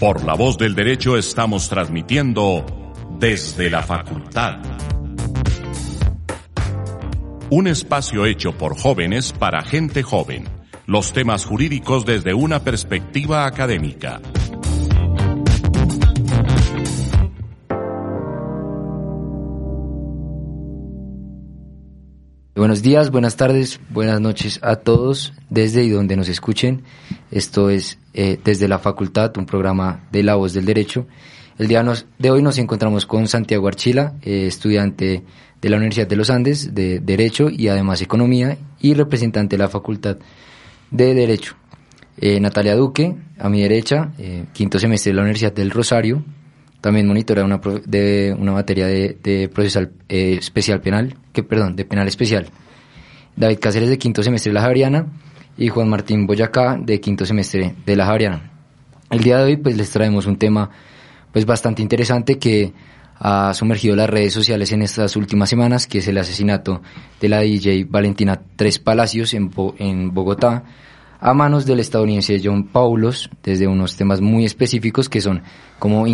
Por la voz del derecho estamos transmitiendo desde la facultad. Un espacio hecho por jóvenes para gente joven. Los temas jurídicos desde una perspectiva académica. Buenos días, buenas tardes, buenas noches a todos desde y donde nos escuchen. Esto es eh, desde la facultad, un programa de la voz del derecho. El día de hoy nos encontramos con Santiago Archila, eh, estudiante de la Universidad de los Andes de Derecho y además Economía y representante de la Facultad de Derecho. Eh, Natalia Duque, a mi derecha, quinto semestre de la Universidad del Rosario, también monitora una, de una materia de, procesal especial penal, que perdón, de penal especial. David Cáceres de quinto semestre de la Javeriana y Juan Martín Boyacá de quinto semestre de la Javeriana. El día de hoy pues les traemos un tema pues bastante interesante que ha sumergido las redes sociales en estas últimas semanas, que es el asesinato de la DJ Valentina Tres Palacios en, en Bogotá a manos del estadounidense John Paulos, desde unos temas muy específicos que son como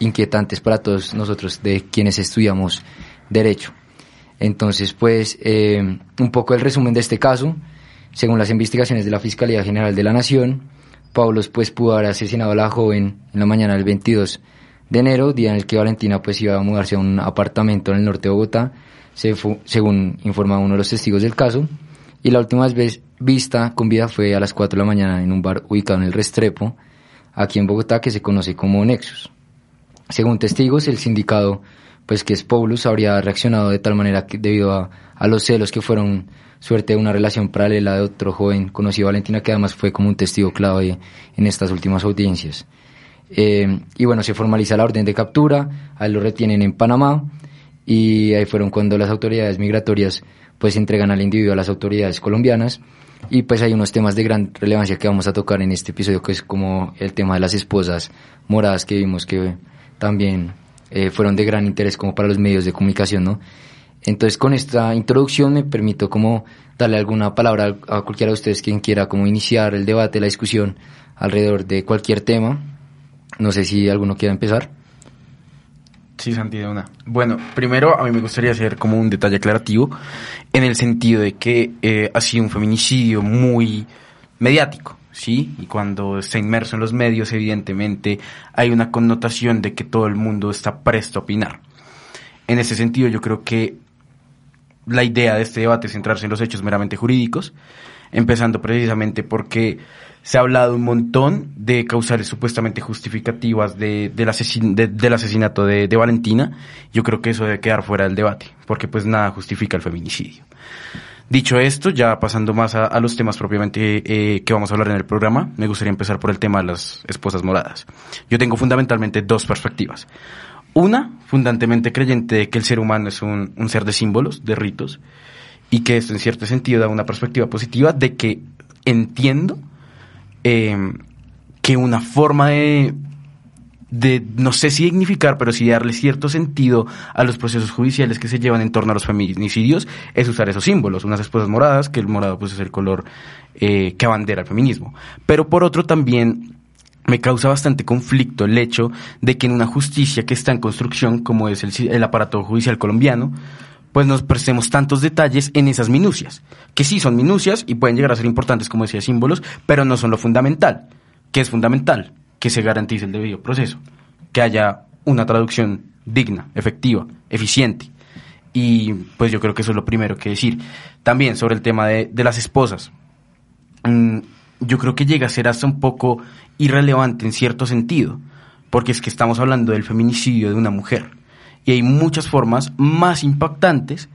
inquietantes para todos nosotros de quienes estudiamos derecho. Entonces, pues, eh, un poco el resumen de este caso. Según las investigaciones de la Fiscalía General de la Nación, Paulos pues pudo haber asesinado a la joven en la mañana del 22 de enero, día en el que Valentina pues iba a mudarse a un apartamento en el norte de Bogotá, según informa uno de los testigos del caso. Y la última vez vista con vida fue a las 4 de la mañana en un bar ubicado en el Restrepo, aquí en Bogotá, que se conoce como Nexus. Según testigos, el sindicado, pues que es Paulus, habría reaccionado de tal manera que debido a, a los celos que fueron suerte de una relación paralela de otro joven conocido Valentina, que además fue como un testigo clave en estas últimas audiencias. Eh, y bueno, se formaliza la orden de captura, a él lo retienen en Panamá y ahí fueron cuando las autoridades migratorias pues entregan al individuo a las autoridades colombianas y pues hay unos temas de gran relevancia que vamos a tocar en este episodio que es como el tema de las esposas moradas que vimos que también eh, fueron de gran interés como para los medios de comunicación, ¿no? Entonces con esta introducción me permito como darle alguna palabra a cualquiera de ustedes quien quiera como iniciar el debate, la discusión alrededor de cualquier tema. No sé si alguno quiera empezar. Sí, Santi, de una. Bueno, primero a mí me gustaría hacer como un detalle aclarativo en el sentido de que eh, ha sido un feminicidio muy mediático, ¿sí? Y cuando está inmerso en los medios, evidentemente hay una connotación de que todo el mundo está presto a opinar. En ese sentido, yo creo que la idea de este debate es centrarse en los hechos meramente jurídicos, empezando precisamente porque se ha hablado un montón de causales supuestamente justificativas de, del, asesinato de, Valentina. Yo creo que eso debe quedar fuera del debate, porque pues nada justifica el feminicidio. Dicho esto, ya pasando más a, los temas propiamente eh, que vamos a hablar en el programa, me gustaría empezar por el tema de las esposas moradas. Yo tengo fundamentalmente dos perspectivas. Una, fundamentalmente creyente de que el ser humano es un, ser de símbolos, de ritos, y que esto en cierto sentido da una perspectiva positiva de que entiendo eh, que una forma de, de, no sé si dignificar, pero sí darle cierto sentido a los procesos judiciales que se llevan en torno a los feminicidios, es usar esos símbolos, unas esposas moradas, que el morado pues es el color eh, que abandera el feminismo. Pero por otro también me causa bastante conflicto el hecho de que en una justicia que está en construcción, como es el, aparato judicial colombiano, pues nos prestemos tantos detalles en esas minucias, que sí son minucias y pueden llegar a ser importantes, como decía, símbolos, pero no son lo fundamental. ¿Qué es fundamental? Que se garantice el debido proceso, que haya una traducción digna, efectiva, eficiente. Y pues yo creo que eso es lo primero que decir. También sobre el tema de, de las esposas. Mm, yo creo que llega a ser hasta un poco irrelevante en cierto sentido, porque es que estamos hablando del feminicidio de una mujer. Y hay muchas formas más impactantes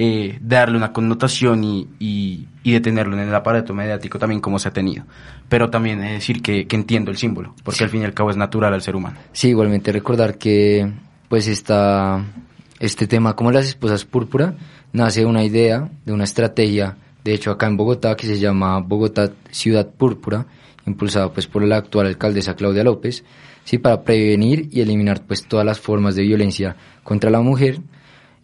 eh, darle una connotación y, y, y, detenerlo en el aparato mediático también como se ha tenido. Pero también es decir que, que entiendo el símbolo, porque al fin y al cabo es natural al ser humano. Sí, igualmente recordar que pues está este tema como las esposas púrpura nace una idea de una estrategia, de hecho acá en Bogotá que se llama Bogotá Ciudad Púrpura, impulsada pues por la actual alcaldesa Claudia López, sí para prevenir y eliminar pues todas las formas de violencia contra la mujer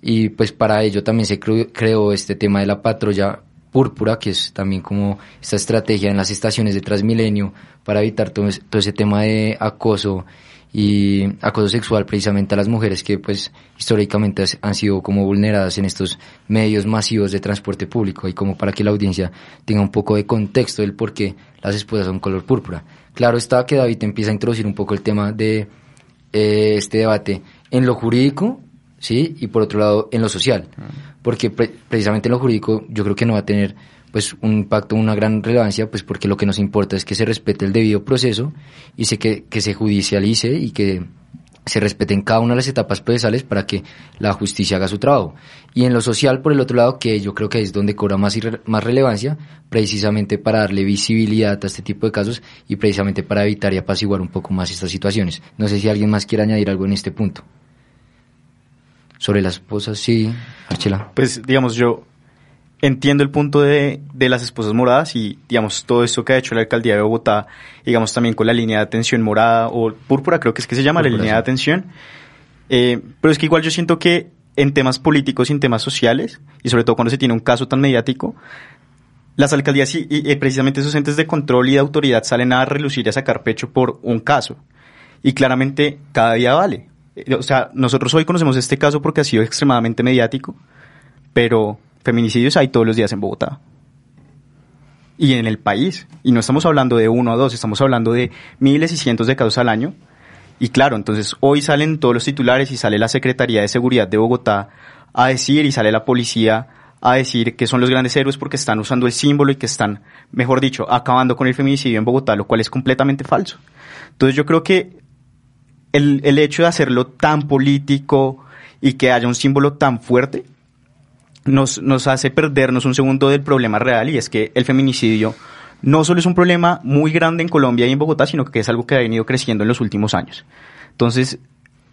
y pues para ello también se creó este tema de la patrulla púrpura, que es también como esta estrategia en las estaciones de Transmilenio para evitar todo, ese tema de acoso y acoso sexual precisamente a las mujeres que pues históricamente han sido como vulneradas en estos medios masivos de transporte público y como para que la audiencia tenga un poco de contexto del por qué las esposas son color púrpura. Claro está que David empieza a introducir un poco el tema de eh, este debate en lo jurídico ¿sí? Y por otro lado, en lo social, porque precisamente en lo jurídico yo creo que no va a tener pues un impacto, una gran relevancia, pues porque lo que nos importa es que se respete el debido proceso y se, que, que se judicialice y que se respeten cada una de las etapas procesales para que la justicia haga su trabajo. Y en lo social, por el otro lado, que yo creo que es donde cobra más, más relevancia, precisamente para darle visibilidad a este tipo de casos y precisamente para evitar y apaciguar un poco más estas situaciones. No sé si alguien más quiere añadir algo en este punto. Sobre las esposas, sí, Archela. Pues, digamos, yo entiendo el punto de, de, las esposas moradas y, digamos, todo esto que ha hecho la alcaldía de Bogotá, digamos, también con la línea de atención morada o púrpura, creo que es que se llama la línea de atención. Eh, pero es que igual yo siento que en temas políticos y en temas sociales, y sobre todo cuando se tiene un caso tan mediático, las alcaldías y, y, precisamente esos entes de control y de autoridad salen a relucir y a sacar pecho por un caso. Y claramente cada día vale. O sea, nosotros hoy conocemos este caso porque ha sido extremadamente mediático, pero feminicidios hay todos los días en Bogotá. Y en el país. Y no estamos hablando de uno o dos, estamos hablando de miles y cientos de casos al año. Y claro, entonces hoy salen todos los titulares y sale la Secretaría de Seguridad de Bogotá a decir y sale la policía a decir que son los grandes héroes porque están usando el símbolo y que están, mejor dicho, acabando con el feminicidio en Bogotá, lo cual es completamente falso. Entonces yo creo que el, el hecho de hacerlo tan político y que haya un símbolo tan fuerte nos, nos hace perdernos un segundo del problema real y es que el feminicidio no solo es un problema muy grande en Colombia y en Bogotá, sino que es algo que ha venido creciendo en los últimos años. Entonces,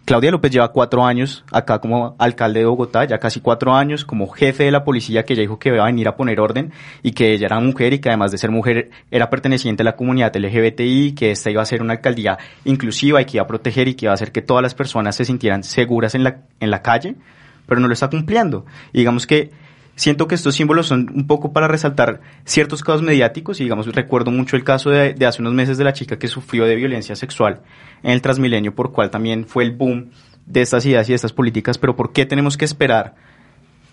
Claudia López lleva cuatro años acá como alcalde de Bogotá, ya casi cuatro años como jefe de la policía que ella dijo que iba a venir a poner orden y que ella era mujer y que además de ser mujer era perteneciente a la comunidad LGBTI, que esta iba a ser una alcaldía inclusiva y que iba a proteger y que iba a hacer que todas las personas se sintieran seguras en la, en la calle, pero no lo está cumpliendo. Y digamos que siento que estos símbolos son un poco para resaltar ciertos casos mediáticos y digamos recuerdo mucho el caso de, hace unos meses de la chica que sufrió de violencia sexual en el Transmilenio por cual también fue el boom de estas ideas y de estas políticas pero ¿por qué tenemos que esperar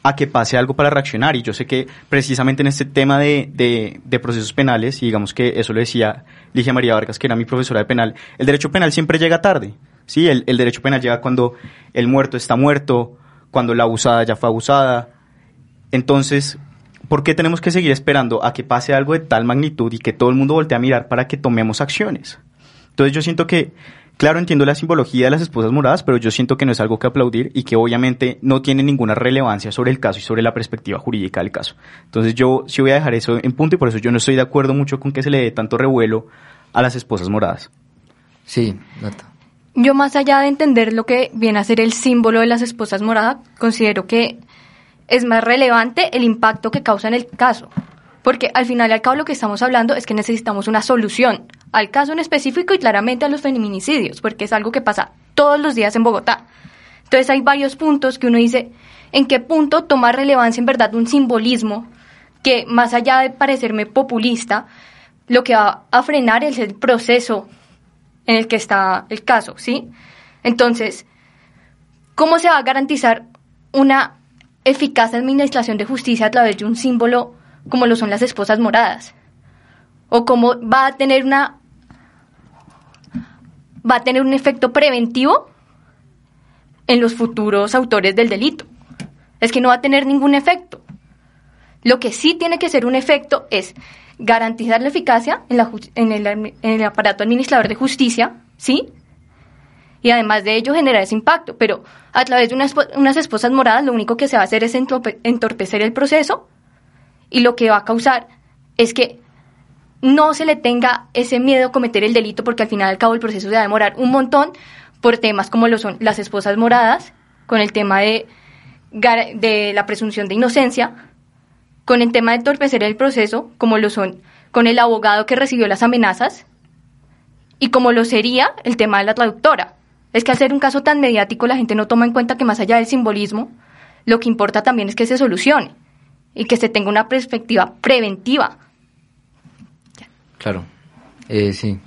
a que pase algo para reaccionar y yo sé que precisamente en este tema de, de, de procesos penales y digamos que eso lo decía Ligia María Vargas que era mi profesora de penal el derecho penal siempre llega tarde sí el, el derecho penal llega cuando el muerto está muerto cuando la abusada ya fue abusada entonces, ¿por qué tenemos que seguir esperando a que pase algo de tal magnitud y que todo el mundo voltee a mirar para que tomemos acciones? Entonces yo siento que, claro, entiendo la simbología de las esposas moradas, pero yo siento que no es algo que aplaudir y que obviamente no tiene ninguna relevancia sobre el caso y sobre la perspectiva jurídica del caso. Entonces yo sí voy a dejar eso en punto y por eso yo no estoy de acuerdo mucho con que se le dé tanto revuelo a las esposas moradas. Sí, Nata. Yo más allá de entender lo que viene a ser el símbolo de las esposas moradas, considero que es más relevante el impacto que causa en el caso. Porque al final y al cabo lo que estamos hablando es que necesitamos una solución al caso en específico y claramente a los feminicidios, porque es algo que pasa todos los días en Bogotá. Entonces hay varios puntos que uno dice, ¿en qué punto toma relevancia en verdad un simbolismo que más allá de parecerme populista, lo que va a frenar es el proceso en el que está el caso, ¿sí? Entonces, ¿cómo se va a garantizar una eficaz administración de justicia a través de un símbolo como lo son las esposas moradas? ¿O cómo va a tener una va a tener un efecto preventivo en los futuros autores del delito? Es que no va a tener ningún efecto. Lo que sí tiene que ser un efecto es garantizar la eficacia en, la, en, el, en el aparato administrador de justicia, ¿sí? Y además de ello generar ese impacto. Pero a través de unas, esposas moradas lo único que se va a hacer es entorpecer el proceso y lo que va a causar es que no se le tenga ese miedo a cometer el delito porque al final al cabo el proceso se va a demorar un montón por temas como lo son las esposas moradas, con el tema de, de la presunción de inocencia, con el tema de entorpecer el proceso, como lo son con el abogado que recibió las amenazas, y como lo sería el tema de la traductora. Es que al ser un caso tan mediático la gente no toma en cuenta que más allá del simbolismo, lo que importa también es que se solucione y que se tenga una perspectiva preventiva. Claro, eh, sí.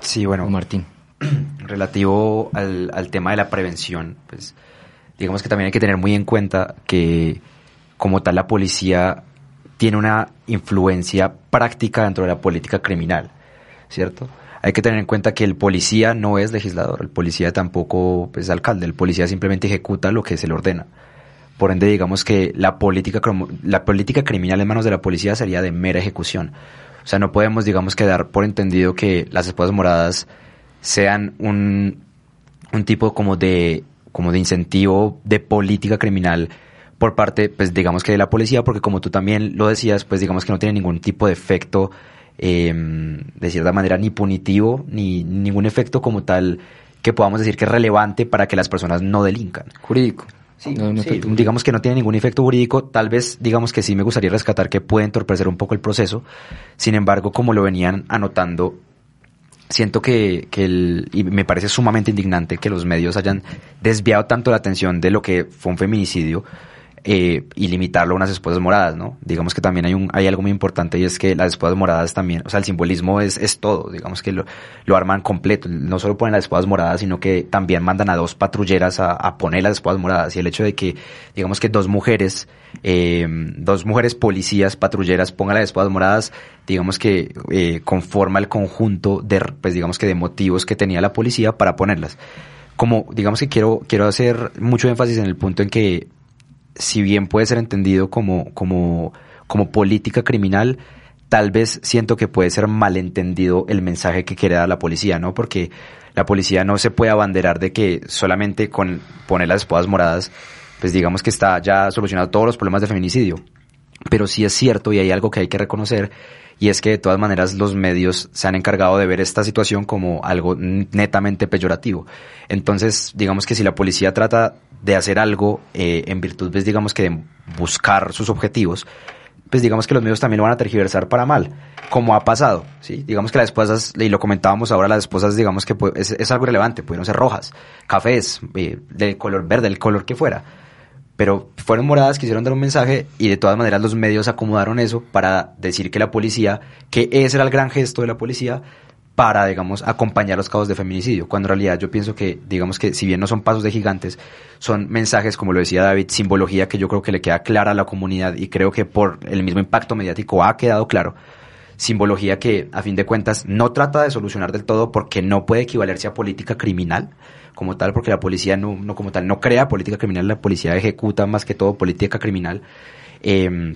Sí, bueno. Martín. Relativo al, al tema de la prevención, pues digamos que también hay que tener muy en cuenta que como tal la policía tiene una influencia práctica dentro de la política criminal, ¿cierto? Hay que tener en cuenta que el policía no es legislador, el policía tampoco es alcalde, el policía simplemente ejecuta lo que se le ordena. Por ende, digamos que la política, la política criminal en manos de la policía sería de mera ejecución. O sea, no podemos, digamos, quedar por entendido que las esposas moradas sean un, un tipo como de, como de incentivo de política criminal por parte, pues digamos que de la policía, porque como tú también lo decías, pues digamos que no tiene ningún tipo de efecto Em, de cierta manera, ni punitivo, ni ningún efecto como tal que podamos decir que es relevante para que las personas no delincan. Jurídico. Sí, digamos que no tiene ningún efecto jurídico, tal vez digamos que sí me gustaría rescatar que puede entorpecer un poco el proceso, sin embargo, como lo venían anotando, siento que, que el, y me parece sumamente indignante que los medios hayan desviado tanto la atención de lo que fue un feminicidio, eh, y limitarlo a unas esposas moradas, ¿no? Digamos que también hay, un, hay algo muy importante y es que las esposas moradas también, o sea, el simbolismo es, es todo, digamos que lo, lo arman completo, no solo ponen las esposas moradas, sino que también mandan a dos patrulleras a, a poner las esposas moradas. Y el hecho de que, digamos que dos mujeres, eh, dos mujeres policías patrulleras pongan las esposas moradas, digamos que eh, conforma el conjunto de, pues digamos que de motivos que tenía la policía para ponerlas. Como digamos que quiero quiero hacer mucho énfasis en el punto en que si bien puede ser entendido como, como, como política criminal, tal vez siento que puede ser malentendido el mensaje que quiere dar la policía, ¿no? Porque la policía no se puede abanderar de que solamente con poner las esposas moradas, pues digamos que está ya solucionado todos los problemas de feminicidio. Pero sí es cierto y hay algo que hay que reconocer y es que de todas maneras los medios se han encargado de ver esta situación como algo netamente peyorativo. Entonces, digamos que si la policía trata de hacer algo eh, en virtud, pues digamos que de buscar sus objetivos, pues digamos que los medios también lo van a tergiversar para mal, como ha pasado, ¿sí? Digamos que las esposas, y lo comentábamos ahora, las esposas, digamos que es, algo relevante, pudieron ser rojas, cafés, eh, del color verde, el color que fuera, pero fueron moradas, quisieron dar un mensaje y de todas maneras los medios acomodaron eso para decir que la policía, que ese era el gran gesto de la policía, para, digamos, acompañar los casos de feminicidio, cuando en realidad yo pienso que, digamos que si bien no son pasos de gigantes, son mensajes, como lo decía David, simbología que yo creo que le queda clara a la comunidad y creo que por el mismo impacto mediático ha quedado claro, simbología que a fin de cuentas no trata de solucionar del todo porque no puede equivalerse a política criminal como tal, porque la policía no, no como tal no crea política criminal, la policía ejecuta más que todo política criminal. Eh,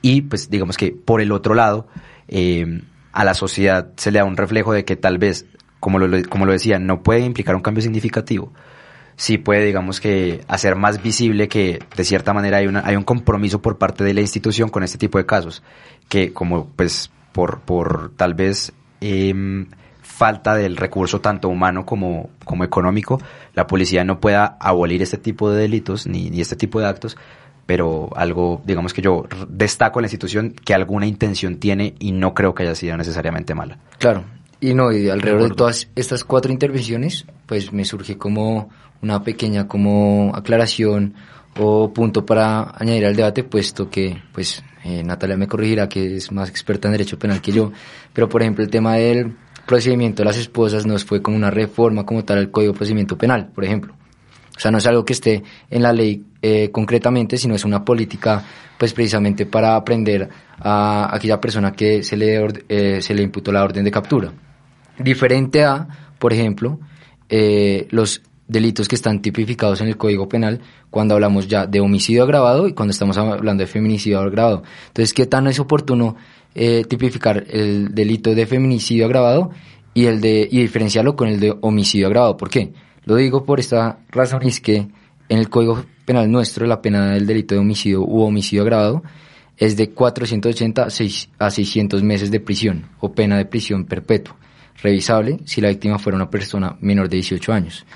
y pues digamos que por el otro lado, eh, a la sociedad se le da un reflejo de que tal vez, como lo, como lo decía, no puede implicar un cambio significativo. Sí puede, digamos que, hacer más visible que de cierta manera hay, una, hay un compromiso por parte de la institución con este tipo de casos, que como pues por, por tal vez eh, falta del recurso tanto humano como, como económico, la policía no pueda abolir este tipo de delitos ni, ni este tipo de actos, pero algo, digamos que yo destaco en la institución que alguna intención tiene y no creo que haya sido necesariamente mala. Claro, y no, y alrededor de, todas estas cuatro intervenciones, pues me surge como una pequeña como aclaración o punto para añadir al debate, puesto que, pues, eh, Natalia me corregirá que es más experta en derecho penal que yo, pero por ejemplo el tema del procedimiento de las esposas nos fue como una reforma como tal al Código de Procedimiento Penal, por ejemplo. O sea, no es algo que esté en la ley eh, concretamente, sino es una política, pues precisamente para aprender a aquella persona que se le, eh, se le imputó la orden de captura. Diferente a, por ejemplo, eh, los delitos que están tipificados en el Código Penal cuando hablamos ya de homicidio agravado y cuando estamos hablando de feminicidio agravado. Entonces, ¿qué tan es oportuno tipificar el delito de feminicidio agravado y el de y diferenciarlo con el de homicidio agravado. ¿Por qué? Lo digo por esta razón es que en el Código Penal nuestro la pena del delito de homicidio u homicidio agravado es de 480 a 600 meses de prisión o pena de prisión perpetua, revisable si la víctima fuera una persona menor de 18 años.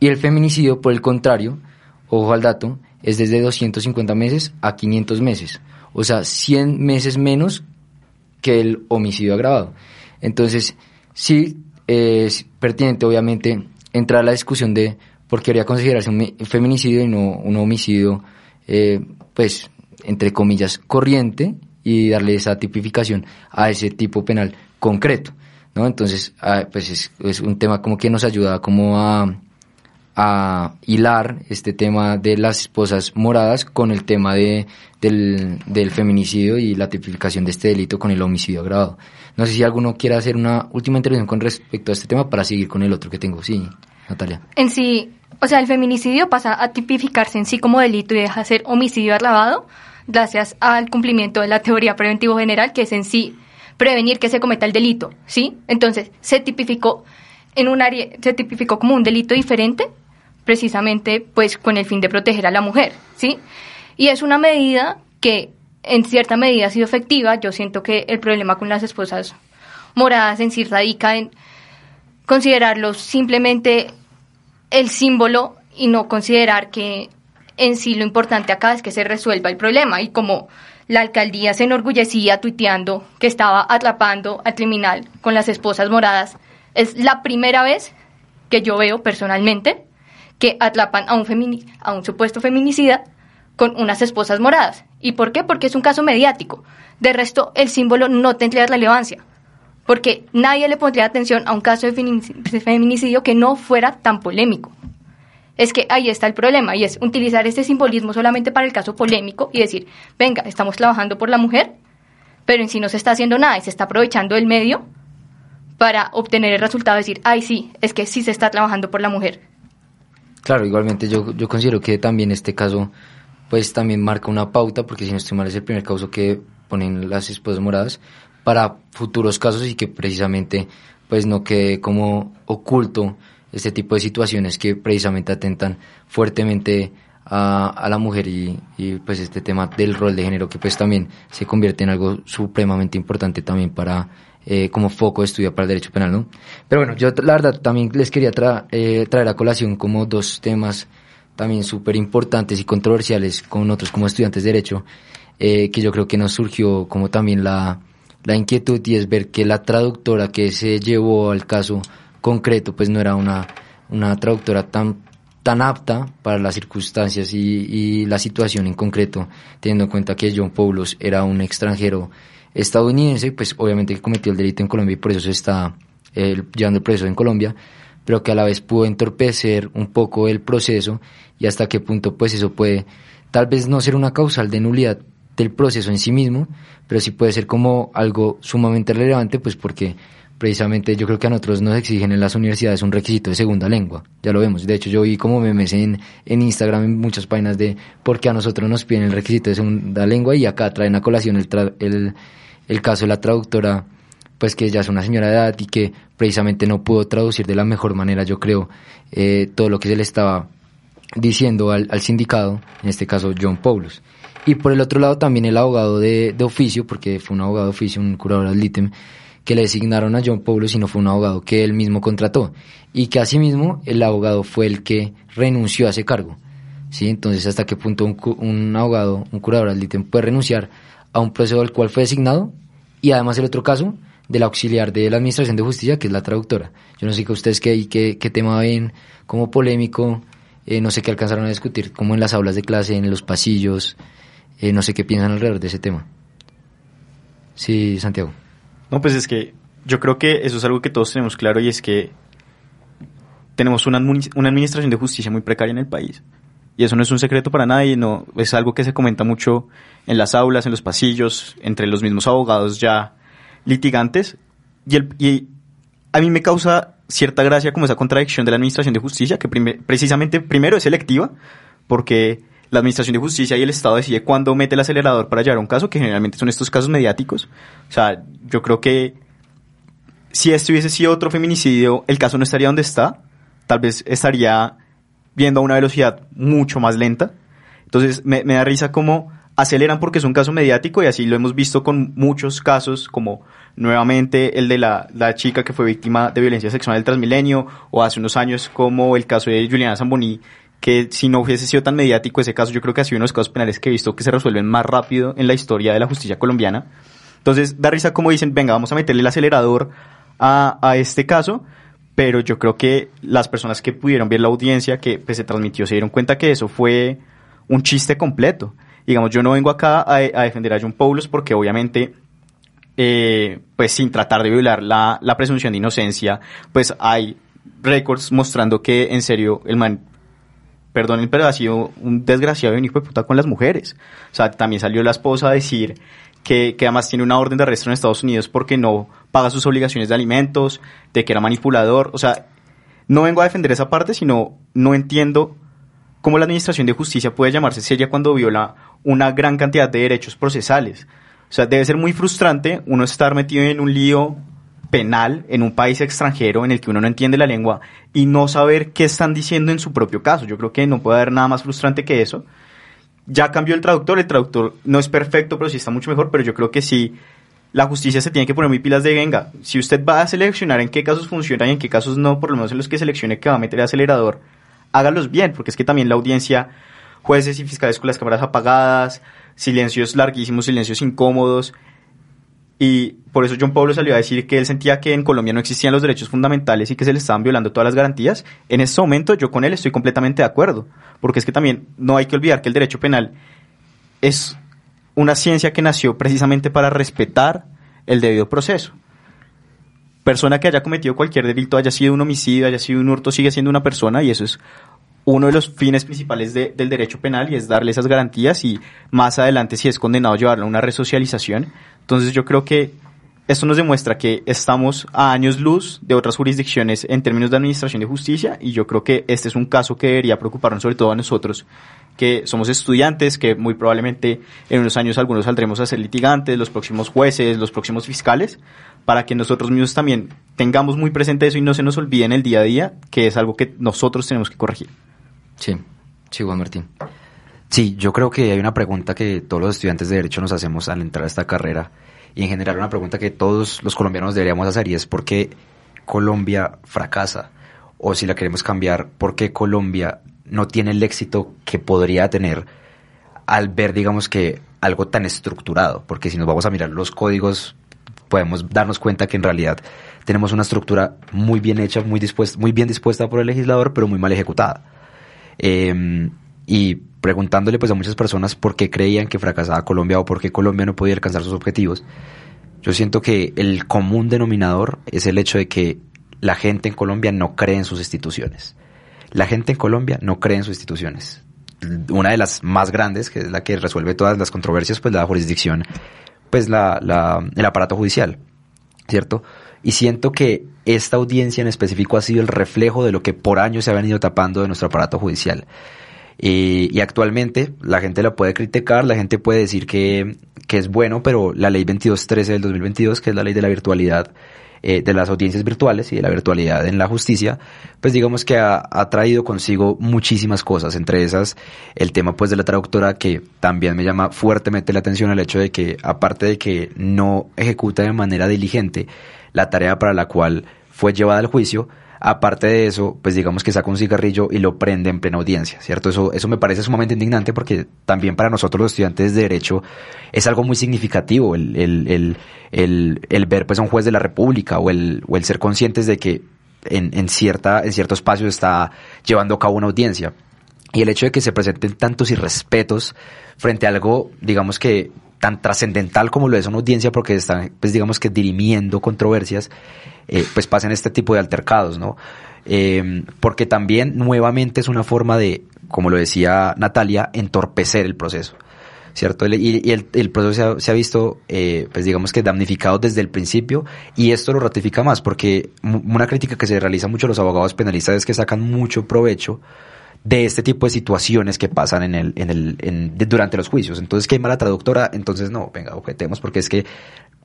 Y el feminicidio, por el contrario, ojo al dato, es desde 250 meses a 500 meses, o sea, 100 meses menos que el homicidio agravado. Entonces, sí es pertinente, obviamente, entrar a la discusión de por qué debería considerarse un feminicidio y no un homicidio, eh, pues, entre comillas, corriente y darle esa tipificación a ese tipo penal concreto, ¿no? Entonces, ah, pues es, es, un tema como que nos ayuda como a, a hilar este tema de las esposas moradas con el tema de, del, feminicidio y la tipificación de este delito con el homicidio agravado. No sé si alguno quiere hacer una última intervención con respecto a este tema para seguir con el otro que tengo. Sí, Natalia. En sí, o sea, el feminicidio pasa a tipificarse en sí como delito y deja de ser homicidio agravado gracias al cumplimiento de la teoría preventivo general, que es en sí prevenir que se cometa el delito, ¿sí? Entonces, se tipificó en un área, se tipificó como un delito diferente, precisamente pues con el fin de proteger a la mujer, ¿sí? Y es una medida que en cierta medida ha sido efectiva. Yo siento que el problema con las esposas moradas en sí radica en considerarlos simplemente el símbolo y no considerar que en sí lo importante acá es que se resuelva el problema y como la alcaldía se enorgullecía tuiteando que estaba atrapando al criminal con las esposas moradas, es la primera vez que yo veo personalmente que atrapan a un, a un supuesto feminicida con unas esposas moradas. ¿Y por qué? Porque es un caso mediático. De resto, el símbolo no tendría relevancia, porque nadie le pondría atención a un caso de feminicidio que no fuera tan polémico. Es que ahí está el problema y es utilizar este simbolismo solamente para el caso polémico y decir, venga, estamos trabajando por la mujer, pero en sí no se está haciendo nada y se está aprovechando el medio para obtener el resultado de decir, ay sí, es que sí se está trabajando por la mujer. Claro, igualmente yo, yo considero que también este caso pues también marca una pauta, porque si no estoy mal es el primer caso que ponen las esposas moradas, para futuros casos y que precisamente pues no quede como oculto este tipo de situaciones que precisamente atentan fuertemente a, a la mujer y, y, pues este tema del rol de género que pues también se convierte en algo supremamente importante también para eh, como foco de estudio para el derecho penal, ¿no? Pero bueno, yo la verdad también les quería eh, traer a colación como dos temas también súper importantes y controversiales con otros como estudiantes de derecho, eh, que yo creo que nos surgió como también la, la inquietud y es ver que la traductora que se llevó al caso concreto, pues no era una, una traductora tan, tan apta para las circunstancias y, y la situación en concreto, teniendo en cuenta que John Paulos era un extranjero estadounidense, pues obviamente que cometió el delito en Colombia y por eso se está eh, llevando el proceso en Colombia, pero que a la vez pudo entorpecer un poco el proceso y hasta qué punto pues eso puede tal vez no ser una causal de nulidad del proceso en sí mismo, pero sí puede ser como algo sumamente relevante, pues porque precisamente yo creo que a nosotros nos exigen en las universidades un requisito de segunda lengua, ya lo vemos, de hecho yo vi como memes en, en Instagram en muchas páginas de por qué a nosotros nos piden el requisito de segunda lengua y acá traen a colación el, el, el caso de la traductora, pues que ya es una señora de edad y que precisamente no pudo traducir de la mejor manera, yo creo, eh, todo lo que se le estaba diciendo al, al sindicato, en este caso John Paulus. Y por el otro lado también el abogado de, oficio, porque fue un abogado de oficio, un curador ad litem, que le designaron a John Paulo, sino fue un abogado que él mismo contrató y que asimismo el abogado fue el que renunció a ese cargo. ¿sí? Entonces, ¿hasta qué punto un, un abogado, un curador al litem puede renunciar a un proceso al cual fue designado? Y además el otro caso del auxiliar de la Administración de Justicia, que es la traductora. Yo no sé que ustedes qué, qué, qué tema ven como polémico, eh, no sé qué alcanzaron a discutir, como en las aulas de clase, en los pasillos, eh, no sé qué piensan alrededor de ese tema. Sí, Santiago. No, pues es que yo creo que eso es algo que todos tenemos claro y es que tenemos una, una administración de justicia muy precaria en el país. Y eso no es un secreto para nadie, no, es algo que se comenta mucho en las aulas, en los pasillos, entre los mismos abogados ya litigantes. Y, el, y a mí me causa cierta gracia como esa contradicción de la Administración de Justicia, que precisamente primero es selectiva, porque la Administración de Justicia y el Estado decide cuándo mete el acelerador para llevar un caso, que generalmente son estos casos mediáticos. O sea, yo creo que si este hubiese sido otro feminicidio, el caso no estaría donde está, tal vez estaría viendo a una velocidad mucho más lenta. Entonces me, me da risa como aceleran porque es un caso mediático y así lo hemos visto con muchos casos como nuevamente el de la, la chica que fue víctima de violencia sexual del Transmilenio o hace unos años como el caso de Juliana Zamboni que si no hubiese sido tan mediático ese caso yo creo que ha sido uno de los casos penales que he visto que se resuelven más rápido en la historia de la justicia colombiana. Entonces da risa como dicen, venga, vamos a meterle el acelerador a, a este caso, pero yo creo que las personas que pudieron ver la audiencia que pues, se transmitió se dieron cuenta que eso fue un chiste completo digamos, yo no vengo acá a, defender a John Paulos porque obviamente, eh, pues sin tratar de violar la, la presunción de inocencia, pues hay récords mostrando que en serio el man perdón, pero ha sido un desgraciado y un hijo de puta con las mujeres. O sea, también salió la esposa a decir que, que, además tiene una orden de arresto en Estados Unidos porque no paga sus obligaciones de alimentos, de que era manipulador. O sea, no vengo a defender esa parte, sino no entiendo cómo la Administración de Justicia puede llamarse seria cuando viola una gran cantidad de derechos procesales. O sea, debe ser muy frustrante uno estar metido en un lío penal en un país extranjero en el que uno no entiende la lengua y no saber qué están diciendo en su propio caso. Yo creo que no puede haber nada más frustrante que eso. Ya cambió el traductor, el traductor no es perfecto, pero sí está mucho mejor, pero yo creo que sí la justicia se tiene que poner muy pilas de venga. Si usted va a seleccionar en qué casos funciona y en qué casos no, por lo menos en los que seleccione que va a meter el acelerador, hágalos bien, porque es que también la audiencia jueces y fiscales con las cámaras apagadas, silencios larguísimos, silencios incómodos. Y por eso John Pablo salió a decir que él sentía que en Colombia no existían los derechos fundamentales y que se le estaban violando todas las garantías. En ese momento yo con él estoy completamente de acuerdo, porque es que también no hay que olvidar que el derecho penal es una ciencia que nació precisamente para respetar el debido proceso. Persona que haya cometido cualquier delito, haya sido un homicidio, haya sido un hurto, sigue siendo una persona y eso es uno de los fines principales de, del derecho penal es darle esas garantías y más adelante si es condenado llevarlo a una resocialización. Entonces yo creo que esto nos demuestra que estamos a años luz de otras jurisdicciones en términos de administración de justicia y yo creo que este es un caso que debería preocuparnos sobre todo a nosotros que somos estudiantes, que muy probablemente en unos años algunos saldremos a ser litigantes, los próximos jueces, los próximos fiscales, para que nosotros mismos también tengamos muy presente eso y no se nos olvide en el día a día, que es algo que nosotros tenemos que corregir. Sí, sí, Juan Martín. Sí, yo creo que hay una pregunta que todos los estudiantes de Derecho nos hacemos al entrar a esta carrera y en general una pregunta que todos los colombianos deberíamos hacer y es por qué Colombia fracasa o si la queremos cambiar, por qué Colombia no tiene el éxito que podría tener al ver, digamos que, algo tan estructurado, porque si nos vamos a mirar los códigos, podemos darnos cuenta que en realidad tenemos una estructura muy bien hecha, muy, dispuesta, muy bien dispuesta por el legislador, pero muy mal ejecutada. Eh, y preguntándole pues a muchas personas por qué creían que fracasaba Colombia o por qué Colombia no podía alcanzar sus objetivos, yo siento que el común denominador es el hecho de que la gente en Colombia no cree en sus instituciones. La gente en Colombia no cree en sus instituciones. Una de las más grandes, que es la que resuelve todas las controversias, pues la jurisdicción, pues la, la, el aparato judicial, ¿cierto? Y siento que esta audiencia en específico ha sido el reflejo de lo que por años se ha venido tapando de nuestro aparato judicial. Y, actualmente la gente la puede criticar, la gente puede decir que, que es bueno, pero la ley 2213 del 2022, que es la ley de la virtualidad, eh, de las audiencias virtuales y de la virtualidad en la justicia, pues digamos que ha, ha, traído consigo muchísimas cosas, entre esas el tema pues de la traductora que también me llama fuertemente la atención al hecho de que aparte de que no ejecuta de manera diligente la tarea para la cual fue llevada al juicio, aparte de eso, pues digamos que saca un cigarrillo y lo prende en plena audiencia, ¿cierto? Eso, eso me parece sumamente indignante porque también para nosotros los estudiantes de Derecho es algo muy significativo el, el, el, el, ver pues a un juez de la República o el, o el ser conscientes de que en, en, cierta, en cierto espacio está llevando a cabo una audiencia. Y el hecho de que se presenten tantos irrespetos frente a algo, digamos que tan trascendental como lo es una audiencia porque están, pues digamos que dirimiendo controversias, eh, pues pasan este tipo de altercados, ¿no? Eh, porque también nuevamente es una forma de, como lo decía Natalia, entorpecer el proceso. ¿Cierto? Y, el, proceso se ha, se ha visto, eh, pues digamos que damnificado desde el principio y esto lo ratifica más porque una crítica que se realiza mucho a los abogados penalistas es que sacan mucho provecho de este tipo de situaciones que pasan en el, en el, en, durante los juicios. Entonces, ¿qué mala traductora? Entonces, no, venga, objetemos porque es que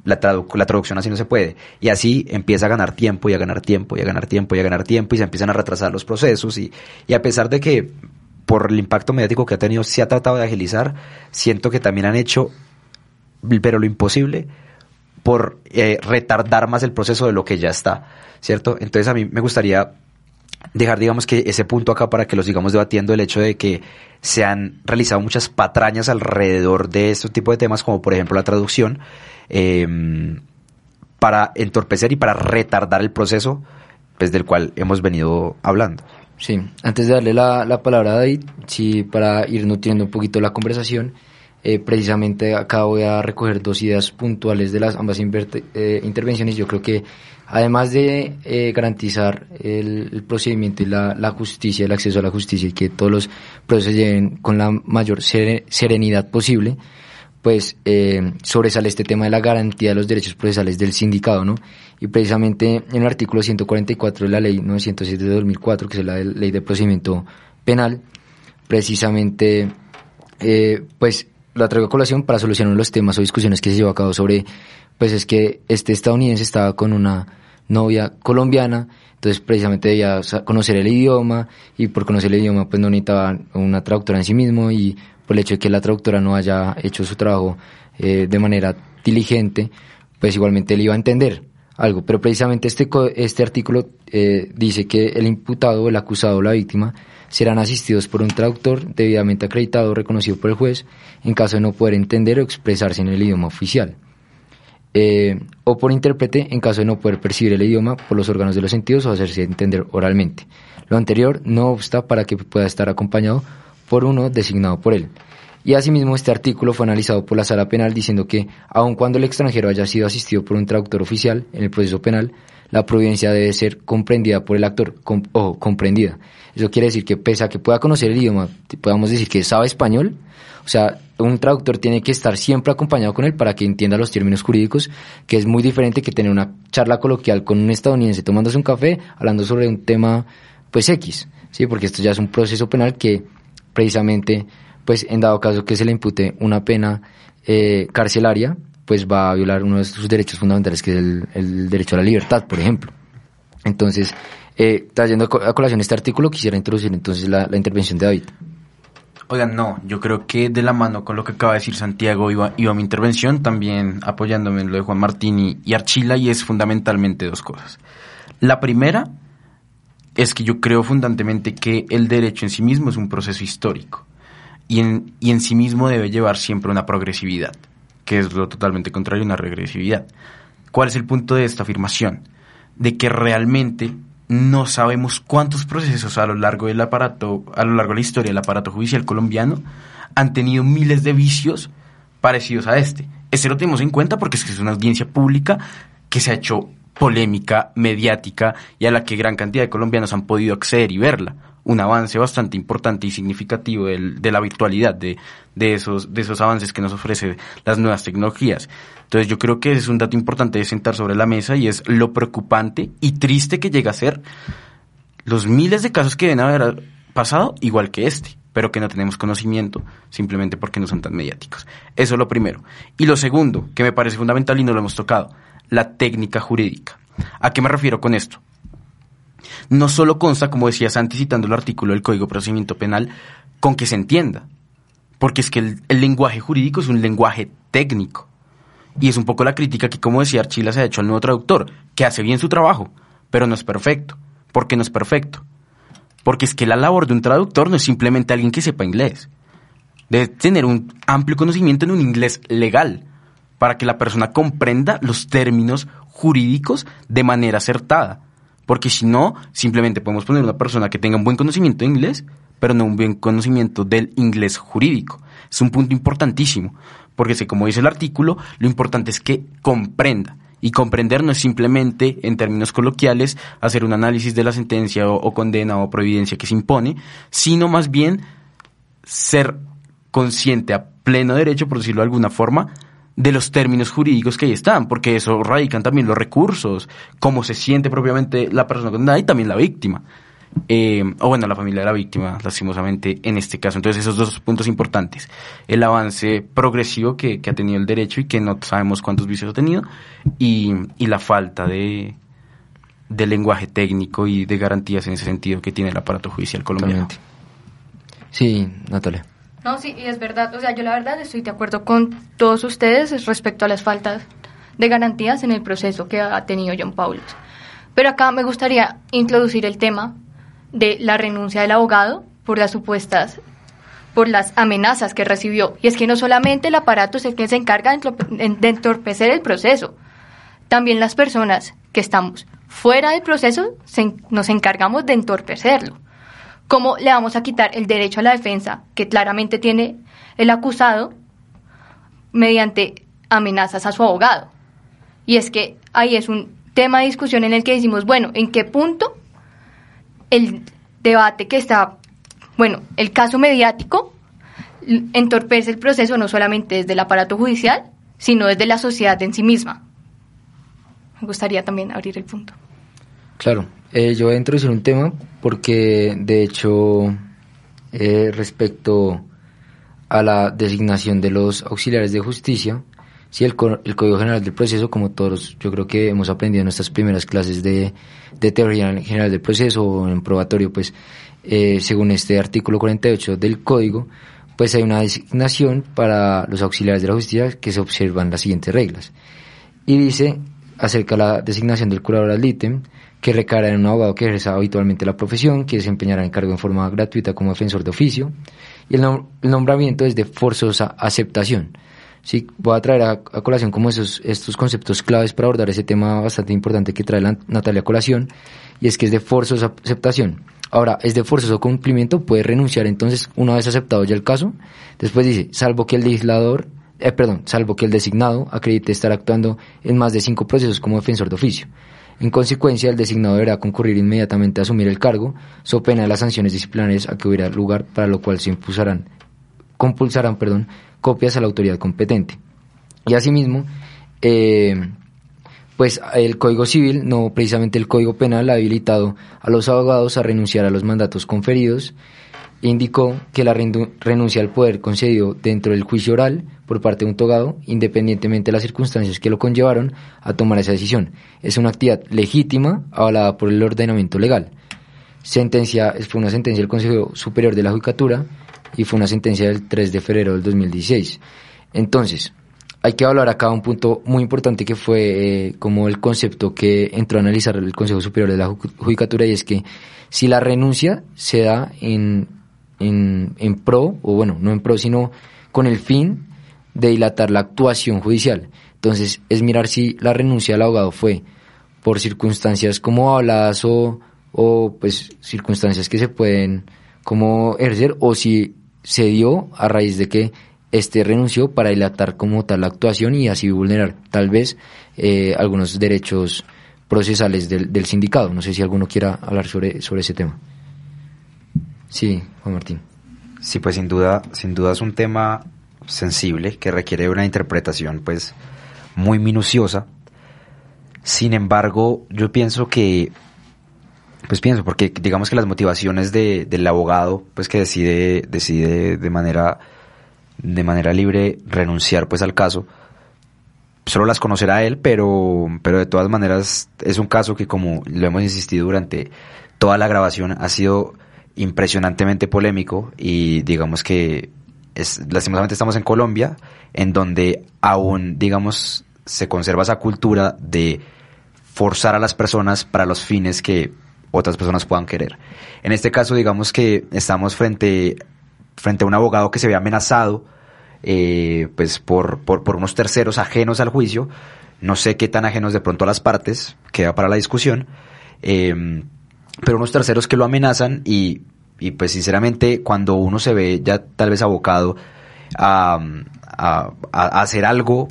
la, la traducción así no se puede. Y así empieza a ganar tiempo y a ganar tiempo y a ganar tiempo y a ganar tiempo y se empiezan a retrasar los procesos y, y a pesar de que por el impacto mediático que ha tenido se ha tratado de agilizar, siento que también han hecho, pero lo imposible, por eh, retardar más el proceso de lo que ya está, ¿cierto? Entonces a mí me gustaría dejar, digamos, que ese punto acá para que lo sigamos debatiendo, el hecho de que se han realizado muchas patrañas alrededor de este tipo de temas, como por ejemplo la traducción, em, para entorpecer y para retardar el proceso pues, del cual hemos venido hablando. Sí, antes de darle la, la palabra a David, sí, para ir nutriendo un poquito la conversación, eh, precisamente acá voy a recoger dos ideas puntuales de las ambas eh, intervenciones. Yo creo que además de eh, garantizar el, procedimiento y la, justicia, el acceso a la justicia y que todos los procesos lleven con la mayor serenidad posible, pues sobresale este tema de la garantía de los derechos procesales del sindicado, ¿no? Y precisamente en el artículo 144 de la ley 907 de 2004, que es la ley de procedimiento penal, precisamente, pues la traigo a colación para solucionar los temas o discusiones que se llevó a cabo sobre, pues es que este estadounidense estaba con una novia colombiana, entonces precisamente debía conocer el idioma y por conocer el idioma pues no necesitaba una traductora en sí mismo y por el hecho de que la traductora no haya hecho su trabajo eh, de manera diligente, pues igualmente él iba a entender algo. Pero precisamente este, este artículo eh, dice que el imputado, el acusado o la víctima serán asistidos por un traductor debidamente acreditado reconocido por el juez en caso de no poder entender o expresarse en el idioma oficial. Eh, o por intérprete en caso de no poder percibir el idioma por los órganos de los sentidos o hacerse entender oralmente. Lo anterior no obsta para que pueda estar acompañado por uno designado por él. Y asimismo este artículo fue analizado por la sala penal diciendo que aun cuando el extranjero haya sido asistido por un traductor oficial en el proceso penal, la providencia debe ser comprendida por el actor, o comprendida. Eso quiere decir que pese a que pueda conocer el idioma, podamos decir que sabe español, o sea, un traductor tiene que estar siempre acompañado con él para que entienda los términos jurídicos, que es muy diferente que tener una charla coloquial con un estadounidense tomándose un café, hablando sobre un tema, pues X, ¿sí? Porque esto ya es un proceso penal que precisamente, pues en dado caso que se le impute una pena eh, carcelaria, pues va a violar uno de sus derechos fundamentales, que es el, derecho a la libertad, por ejemplo. Entonces, eh, trayendo a colación este artículo, quisiera introducir entonces la, intervención de David. Oigan, no, yo creo que de la mano con lo que acaba de decir Santiago iba, iba mi intervención, también apoyándome en lo de Juan Martín y, Archila, y es fundamentalmente dos cosas. La primera es que yo creo fundamentalmente que el derecho en sí mismo es un proceso histórico y en, y en sí mismo debe llevar siempre una progresividad que es lo totalmente contrario a una regresividad. ¿Cuál es el punto de esta afirmación? De que realmente no sabemos cuántos procesos a lo largo del aparato, a lo largo de la historia del aparato judicial colombiano han tenido miles de vicios parecidos a este. Este lo tenemos en cuenta porque es que es una audiencia pública que se ha hecho polémica, mediática y a la que gran cantidad de colombianos han podido acceder y verla un avance bastante importante y significativo de la virtualidad, de, de, esos, de esos avances que nos ofrece las nuevas tecnologías. Entonces yo creo que es un dato importante de sentar sobre la mesa y es lo preocupante y triste que llega a ser los miles de casos que deben haber pasado igual que este, pero que no tenemos conocimiento simplemente porque no son tan mediáticos. Eso es lo primero. Y lo segundo, que me parece fundamental y no lo hemos tocado, la técnica jurídica. ¿A qué me refiero con esto? no solo consta, como decías antes citando el artículo del Código de Procedimiento Penal, con que se entienda, porque es que el, lenguaje jurídico es un lenguaje técnico. Y es un poco la crítica que, como decía Archila, se ha hecho al nuevo traductor, que hace bien su trabajo, pero no es perfecto. ¿Por qué no es perfecto? Porque es que la labor de un traductor no es simplemente alguien que sepa inglés. Debe tener un amplio conocimiento en un inglés legal, para que la persona comprenda los términos jurídicos de manera acertada porque si no, simplemente podemos poner una persona que tenga un buen conocimiento de inglés, pero no un buen conocimiento del inglés jurídico. Es un punto importantísimo, porque como dice el artículo, lo importante es que comprenda. Y comprender no es simplemente, en términos coloquiales, hacer un análisis de la sentencia o, condena o providencia que se impone, sino más bien ser consciente a pleno derecho, por decirlo de alguna forma, de los términos jurídicos que ahí están, porque eso radican también los recursos, cómo se siente propiamente la persona condenada y también la víctima. eh, o bueno, la familia de la víctima, lastimosamente, en este caso. Entonces, esos dos puntos importantes. El avance progresivo que, que ha tenido el derecho y que no sabemos cuántos vicios ha tenido, y, y la falta de, de lenguaje técnico y de garantías en ese sentido que tiene el aparato judicial colombiano. Sí, Natalia. No, sí, y es verdad. O sea, yo la verdad estoy de acuerdo con todos ustedes respecto a las faltas de garantías en el proceso que ha tenido John Paulus. Pero acá me gustaría introducir el tema de la renuncia del abogado por las supuestas, por las amenazas que recibió. Y es que no solamente el aparato es el que se encarga de entorpe- de entorpecer el proceso, también las personas que estamos fuera del proceso nos encargamos de entorpecerlo. ¿Cómo le vamos a quitar el derecho a la defensa que claramente tiene el acusado mediante amenazas a su abogado? Y es que ahí es un tema de discusión en el que decimos, bueno, ¿en qué punto el debate que está, bueno, el caso mediático entorpece el proceso no solamente desde el aparato judicial, sino desde la sociedad en sí misma? Me gustaría también abrir el punto. Claro, eh, yo voy a introducir un tema porque de hecho eh, respecto a la designación de los auxiliares de justicia, sí, el, Código General del Proceso, como todos yo creo que hemos aprendido en nuestras primeras clases de, de teoría general del proceso o en probatorio, pues eh, según este artículo 48 del Código, pues hay una designación para los auxiliares de la justicia que se observan las siguientes reglas. Y dice acerca de la designación del curador ad litem, que recaerá en un abogado que ejerza habitualmente la profesión, que desempeñará el cargo en forma gratuita como defensor de oficio, y el, nom- el nombramiento es de forzosa aceptación. Sí, voy a traer a, colación como esos, estos conceptos claves para abordar ese tema bastante importante que trae la, Natalia colación, y es que es de forzosa aceptación. Ahora, es de forzoso cumplimiento, puede renunciar entonces una vez aceptado ya el caso. Después dice, salvo que el legislador, eh, perdón, salvo que el designado acredite estar actuando en más de cinco procesos como defensor de oficio. En consecuencia, el designado deberá concurrir inmediatamente a asumir el cargo, so pena de las sanciones disciplinarias a que hubiera lugar, para lo cual se impulsarán, compulsarán, copias a la autoridad competente. Y asimismo, eh, pues el Código Civil, no precisamente el Código Penal, ha habilitado a los abogados a renunciar a los mandatos conferidos indicó que la renuncia al poder concedido dentro del juicio oral por parte de un togado, independientemente de las circunstancias que lo conllevaron a tomar esa decisión. Es una actividad legítima avalada por el ordenamiento legal. Sentencia, fue una sentencia del Consejo Superior de la Judicatura y fue una sentencia del 3 de febrero del 2016. Entonces, hay que hablar acá un punto muy importante que fue eh, como el concepto que entró a analizar el Consejo Superior de la Ju- Judicatura y es que si la renuncia se da en, en, en pro, o bueno, no en pro, sino con el fin de dilatar la actuación judicial. Entonces, es mirar si la renuncia del abogado fue por circunstancias como habladas o, o pues circunstancias que se pueden como ejercer o si se dio a raíz de que este renunció para dilatar como tal la actuación y así vulnerar tal vez eh, algunos derechos procesales del, del sindicato. No sé si alguno quiera hablar sobre, sobre ese tema. Sí, Juan Martín. Sí, pues sin duda, sin duda es un tema sensible que requiere una interpretación pues muy minuciosa. Sin embargo, yo pienso que pues pienso porque digamos que las motivaciones de, del abogado pues que decide decide de manera de manera libre renunciar pues al caso solo las conocerá él, pero, pero de todas maneras es un caso que como lo hemos insistido durante toda la grabación ha sido impresionantemente polémico y digamos que es, lastimosamente estamos en Colombia en donde aún digamos se conserva esa cultura de forzar a las personas para los fines que otras personas puedan querer. En este caso digamos que estamos frente, frente a un abogado que se ve amenazado eh, pues por, por, por unos terceros ajenos al juicio, no sé qué tan ajenos de pronto a las partes, queda para la discusión, eh, pero unos terceros que lo amenazan y, y pues sinceramente cuando uno se ve ya tal vez abocado a, a, hacer algo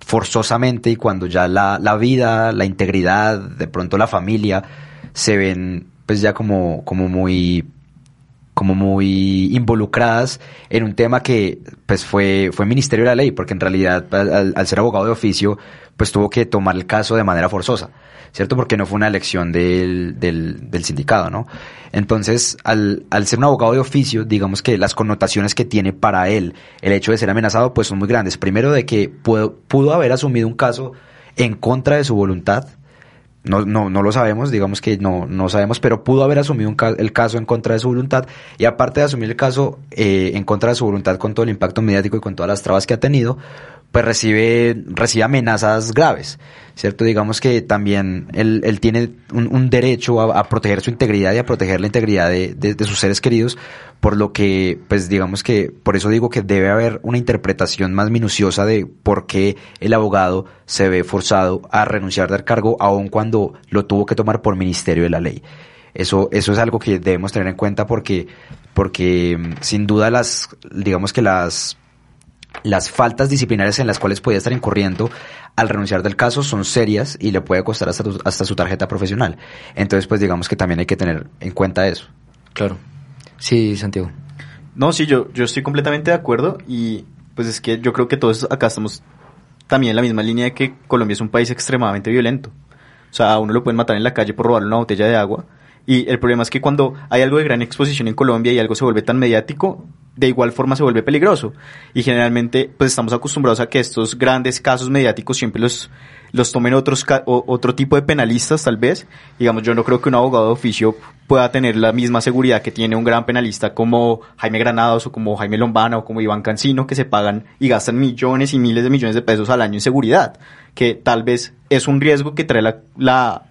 forzosamente y cuando ya la, la vida, la integridad, de pronto la familia se ven pues ya como, como muy como muy involucradas en un tema que pues fue, fue Ministerio de la Ley, porque en realidad al, ser abogado de oficio, pues tuvo que tomar el caso de manera forzosa. ¿cierto? Porque no fue una elección del, del, del sindicato, ¿no? Entonces, al, al, ser un abogado de oficio, digamos que las connotaciones que tiene para él el hecho de ser amenazado, pues son muy grandes. Primero, de que pudo, pudo haber asumido un caso en contra de su voluntad, no, no, no lo sabemos, digamos que no, no sabemos, pero pudo haber asumido un ca el caso en contra de su voluntad. Y aparte de asumir el caso eh, en contra de su voluntad con todo el impacto mediático y con todas las trabas que ha tenido, pues recibe, recibe amenazas graves, ¿cierto? Digamos que también él, él tiene un, un derecho a, a, proteger su integridad y a proteger la integridad de, de, de, sus seres queridos, por lo que, pues digamos que, por eso digo que debe haber una interpretación más minuciosa de por qué el abogado se ve forzado a renunciar del cargo, aun cuando lo tuvo que tomar por ministerio de la ley. Eso, eso es algo que debemos tener en cuenta porque, porque sin duda las, digamos que las las faltas disciplinarias en las cuales puede estar incurriendo al renunciar del caso son serias y le puede costar hasta, tu, hasta su tarjeta profesional. Entonces, pues digamos que también hay que tener en cuenta eso. Claro. Sí, Santiago. No, sí, yo, yo estoy completamente de acuerdo y pues es que yo creo que todos acá estamos también en la misma línea de que Colombia es un país extremadamente violento. O sea, a uno lo pueden matar en la calle por robarle una botella de agua. Y el problema es que cuando hay algo de gran exposición en Colombia y algo se vuelve tan mediático, de igual forma se vuelve peligroso. Y generalmente, pues estamos acostumbrados a que estos grandes casos mediáticos siempre los, los tomen otros, otro tipo de penalistas, tal vez. Digamos, yo no creo que un abogado de oficio pueda tener la misma seguridad que tiene un gran penalista como Jaime Granados o como Jaime Lombana o como Iván Cancino, que se pagan y gastan millones y miles de millones de pesos al año en seguridad. Que tal vez es un riesgo que trae la, la,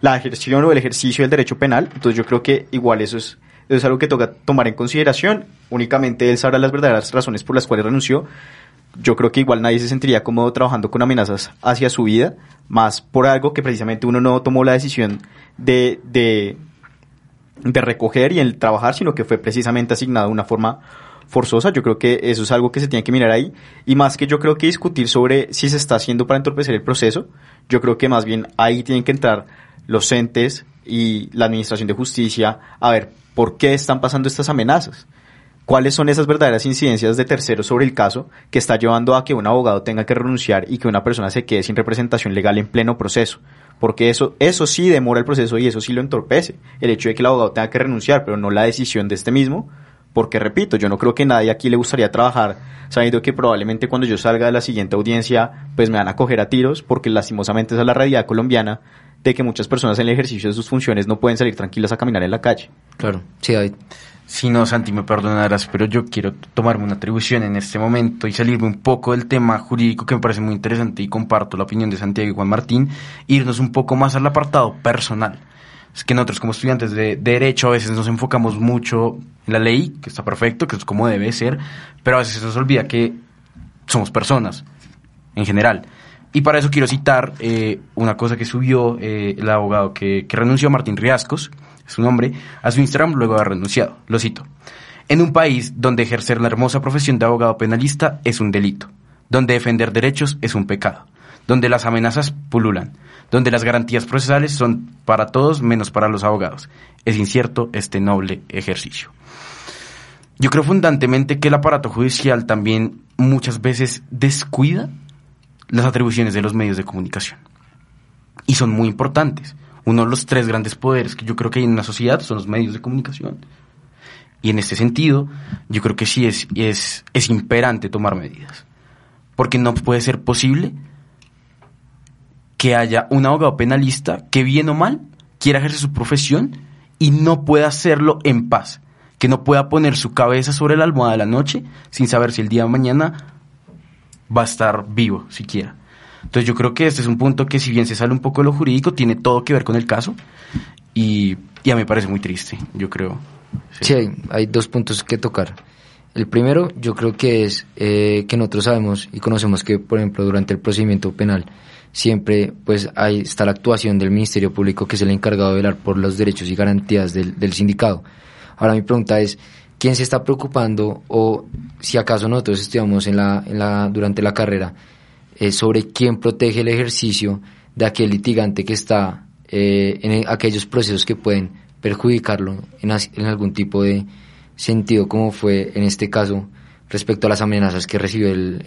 la o el ejercicio del derecho penal. Entonces yo creo que igual eso es, es algo que toca tomar en consideración. Únicamente él sabrá las verdaderas razones por las cuales renunció. Yo creo que igual nadie se sentiría cómodo trabajando con amenazas hacia su vida, más por algo que precisamente uno no tomó la decisión de, de, de recoger y el trabajar, sino que fue precisamente asignado de una forma forzosa. Yo creo que eso es algo que se tiene que mirar ahí. Y más que yo creo que discutir sobre si se está haciendo para entorpecer el proceso, yo creo que más bien ahí tienen que entrar los entes y la Administración de Justicia a ver por qué están pasando estas amenazas. ¿Cuáles son esas verdaderas incidencias de terceros sobre el caso que está llevando a que un abogado tenga que renunciar y que una persona se quede sin representación legal en pleno proceso? Porque eso, eso sí demora el proceso y eso sí lo entorpece. El hecho de que el abogado tenga que renunciar, pero no la decisión de este mismo. Porque repito, yo no creo que nadie aquí le gustaría trabajar sabiendo que probablemente cuando yo salga de la siguiente audiencia, pues me van a coger a tiros, porque lastimosamente esa es la realidad colombiana de que muchas personas en el ejercicio de sus funciones no pueden salir tranquilas a caminar en la calle. Claro, sí, David. Si no, Santi, me perdonarás, pero yo quiero tomarme una atribución en este momento y salirme un poco del tema jurídico que me parece muy interesante y comparto la opinión de Santiago y Juan Martín, irnos un poco más al apartado personal. Es que nosotros como estudiantes de Derecho a veces nos enfocamos mucho en la ley, que está perfecto, que es como debe ser, pero a veces se nos olvida que somos personas, en general. Y para eso quiero citar eh, una cosa que subió eh, el abogado que, que renunció, Martín Riascos, su nombre, a su Instagram luego de haber renunciado. Lo cito. En un país donde ejercer la hermosa profesión de abogado penalista es un delito, donde defender derechos es un pecado, donde las amenazas pululan, donde las garantías procesales son para todos menos para los abogados. Es incierto este noble ejercicio. Yo creo fundantemente que el aparato judicial también muchas veces descuida las atribuciones de los medios de comunicación. Y son muy importantes uno de los tres grandes poderes que yo creo que hay en una sociedad son los medios de comunicación. Y en este sentido, yo creo que sí es, es, es imperante tomar medidas. Porque no puede ser posible que haya un abogado penalista que bien o mal quiera ejercer su profesión y no pueda hacerlo en paz. Que no pueda poner su cabeza sobre la almohada de la noche sin saber si el día de mañana va a estar vivo siquiera. Entonces yo creo que este es un punto que si bien se sale un poco de lo jurídico, tiene todo que ver con el caso y, y a mí me parece muy triste, yo creo. Sí, hay, dos puntos que tocar. El primero yo creo que es eh, que nosotros sabemos y conocemos que, por ejemplo, durante el procedimiento penal siempre pues ahí está la actuación del Ministerio Público que es el encargado de velar por los derechos y garantías del, del sindicato. Ahora mi pregunta es, ¿quién se está preocupando o si acaso nosotros estudiamos en la, en la, durante la carrera eh, sobre quién protege el ejercicio de aquel litigante que está eh, en aquellos procesos que pueden perjudicarlo en, en algún tipo de, sentido como fue en este caso respecto a las amenazas que recibió el,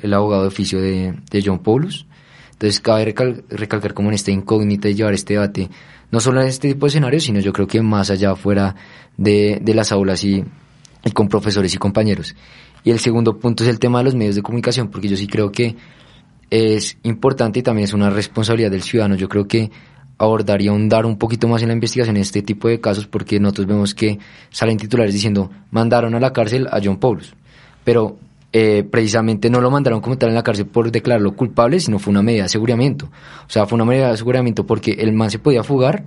el, abogado de oficio de, de, John Paulus. Entonces cabe recalcar como en esta incógnita y llevar este debate, no solo en este tipo de escenarios, sino yo creo que más allá fuera de, de las aulas y, con profesores y compañeros. Y el segundo punto es el tema de los medios de comunicación, porque yo sí creo que es importante y también es una responsabilidad del ciudadano. Yo creo que abordaría ahondar un poquito más en la investigación en este tipo de casos porque nosotros vemos que salen titulares diciendo mandaron a la cárcel a John Paulus, pero eh, precisamente no lo mandaron como tal en la cárcel por declararlo culpable, sino fue una medida de aseguramiento. O sea, fue una medida de aseguramiento porque el man se podía fugar,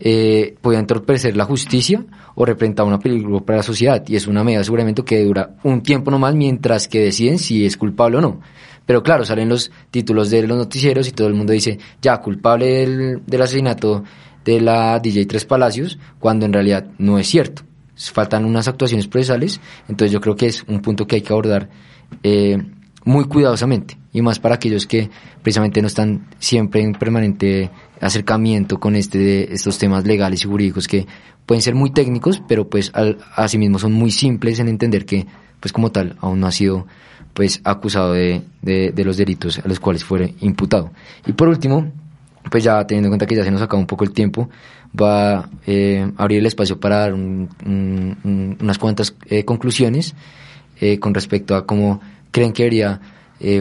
eh, podía entorpecer la justicia o representar una peligro para la sociedad y es una medida de aseguramiento que dura un tiempo nomás mientras que deciden si es culpable o no. Pero claro, salen los títulos de los noticieros y todo el mundo dice, ya, culpable del, asesinato de la DJ Tres Palacios, cuando en realidad no es cierto. Faltan unas actuaciones procesales, entonces yo creo que es un punto que hay que abordar eh, muy cuidadosamente, y más para aquellos que precisamente no están siempre en permanente acercamiento con este, estos temas legales y jurídicos que pueden ser muy técnicos, pero pues al, asimismo son muy simples en entender que, pues como tal, aún no ha sido pues acusado de, de, los delitos a los cuales fue imputado. Y por último, pues ya teniendo en cuenta que ya se nos acaba un poco el tiempo, va a eh, abrir el espacio para dar unas cuantas eh, conclusiones eh, con respecto a cómo creen que debería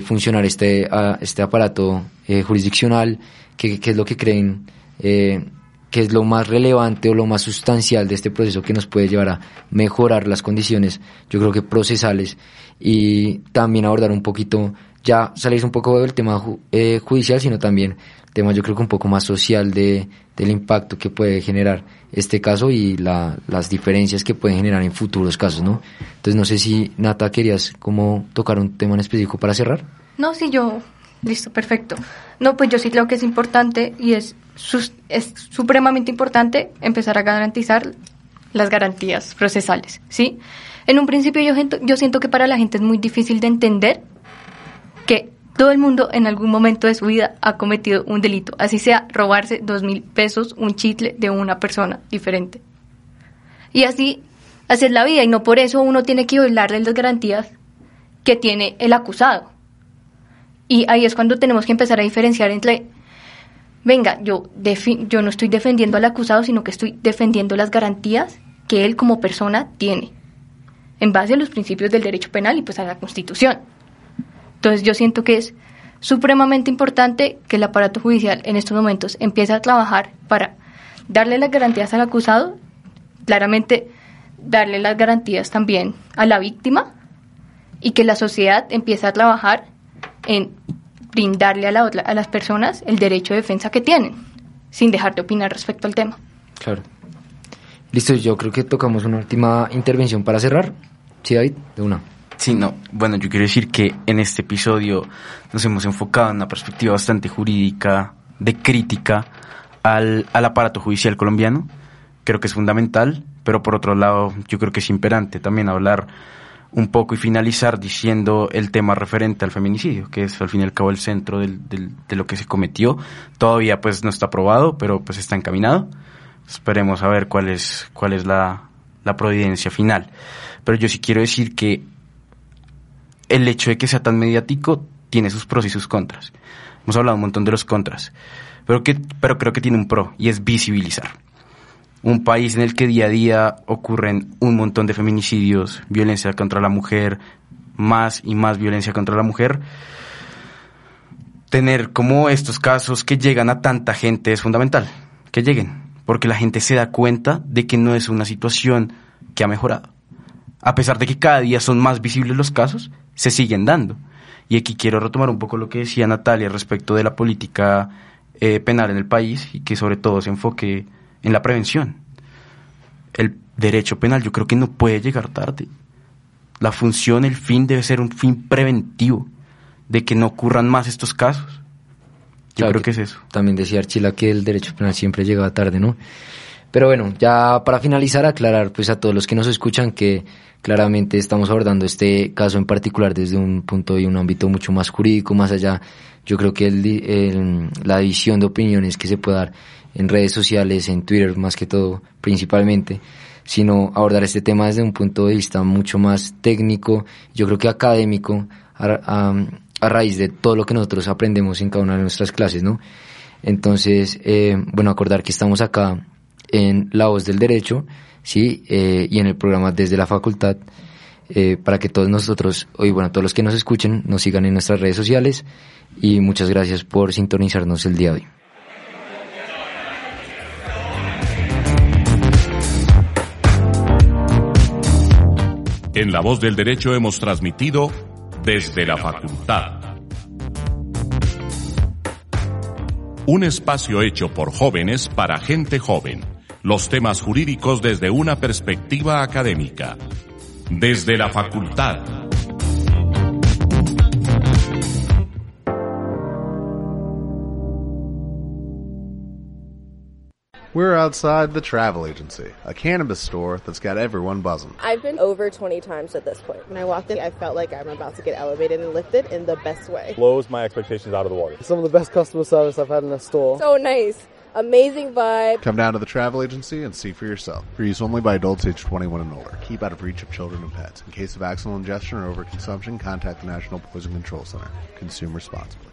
funcionar este, este aparato jurisdiccional, qué, es lo que creen que es lo más relevante o lo más sustancial de este proceso que nos puede llevar a mejorar las condiciones, yo creo que procesales y también abordar un poquito, ya salís un poco del tema eh, judicial, sino también tema yo creo que un poco más social de, del impacto que puede generar este caso y la, las diferencias que pueden generar en futuros casos, ¿no? Entonces no sé si Nata querías como tocar un tema en específico para cerrar. No, sí, yo, listo, perfecto. No, pues yo sí creo que es importante y es, es supremamente importante empezar a garantizar las garantías procesales, ¿sí? En un principio yo, yo siento que para la gente es muy difícil de entender todo el mundo en algún momento de su vida ha cometido un delito, así sea robarse dos mil pesos, un chitle de una persona diferente. Y así, así es la vida, y no por eso uno tiene que violarle las garantías que tiene el acusado. Y ahí es cuando tenemos que empezar a diferenciar entre, venga, yo, yo no estoy defendiendo al acusado, sino que estoy defendiendo las garantías que él como persona tiene en base a los principios del derecho penal y pues a la Constitución. Entonces yo siento que es supremamente importante que el aparato judicial en estos momentos empiece a trabajar para darle las garantías al acusado, claramente darle las garantías también a la víctima y que la sociedad empiece a trabajar en brindarle a, la a las personas el derecho de defensa que tienen, sin dejar de opinar respecto al tema. Claro. Listo, yo creo que tocamos una última intervención para cerrar. Sí, David, de una. Sí, no. Bueno, yo quiero decir que en este episodio nos hemos enfocado en una perspectiva bastante jurídica, de crítica al, al aparato judicial colombiano. Creo que es fundamental, pero por otro lado, yo creo que es imperante también hablar un poco y finalizar diciendo el tema referente al feminicidio, que es al fin y al cabo el centro del, del, de lo que se cometió. Todavía pues no está aprobado, pero pues está encaminado. Esperemos a ver cuál es, cuál es la, la providencia final. Pero yo sí quiero decir que el hecho de que sea tan mediático tiene sus pros y sus contras. Hemos hablado un montón de los contras, pero, que, pero creo que tiene un pro y es visibilizar. Un país en el que día a día ocurren un montón de feminicidios, violencia contra la mujer, más y más violencia contra la mujer. Tener como estos casos que llegan a tanta gente es fundamental, que lleguen, porque la gente se da cuenta de que no es una situación que ha mejorado. A pesar de que cada día son más visibles los casos, se siguen dando. Y aquí quiero retomar un poco lo que decía Natalia respecto de la política eh, penal en el país y que sobre todo se enfoque en la prevención. El derecho penal yo creo que no puede llegar tarde. La función, el fin debe ser un fin preventivo de que no ocurran más estos casos. Yo creo que, es eso. También decía Archila que el derecho penal siempre llega tarde, ¿no? Pero bueno, ya para finalizar, aclarar pues a todos los que nos escuchan que claramente estamos abordando este caso en particular desde un punto y un ámbito mucho más jurídico, más allá, yo creo que el, la división de opiniones que se puede dar en redes sociales, en Twitter más que todo, principalmente, sino abordar este tema desde un punto de vista mucho más técnico, yo creo que académico, a raíz de todo lo que nosotros aprendemos en cada una de nuestras clases, ¿no? Entonces, eh, bueno, acordar que estamos acá en La Voz del Derecho, ¿sí? Eh, y en el programa Desde la Facultad, eh, para que todos nosotros, y bueno, todos los que nos escuchen, nos sigan en nuestras redes sociales, y muchas gracias por sintonizarnos el día de hoy. En La Voz del Derecho hemos transmitido desde la facultad. Un espacio hecho por jóvenes para gente joven. Los temas jurídicos desde una perspectiva académica. Desde la facultad. We're outside the travel agency, a cannabis store that's got everyone buzzing. I've been over 20 times at this point. When I walked in, I felt like I'm about to get elevated and lifted in the best way. blows my expectations out of the water. Some of the best customer service I've had in a store. So nice. Amazing vibe. Come down to the travel agency and see for yourself. For use only by adults age 21 and older. Keep out of reach of children and pets. In case of accidental ingestion or overconsumption, contact the National Poison Control Center. Consume responsibly.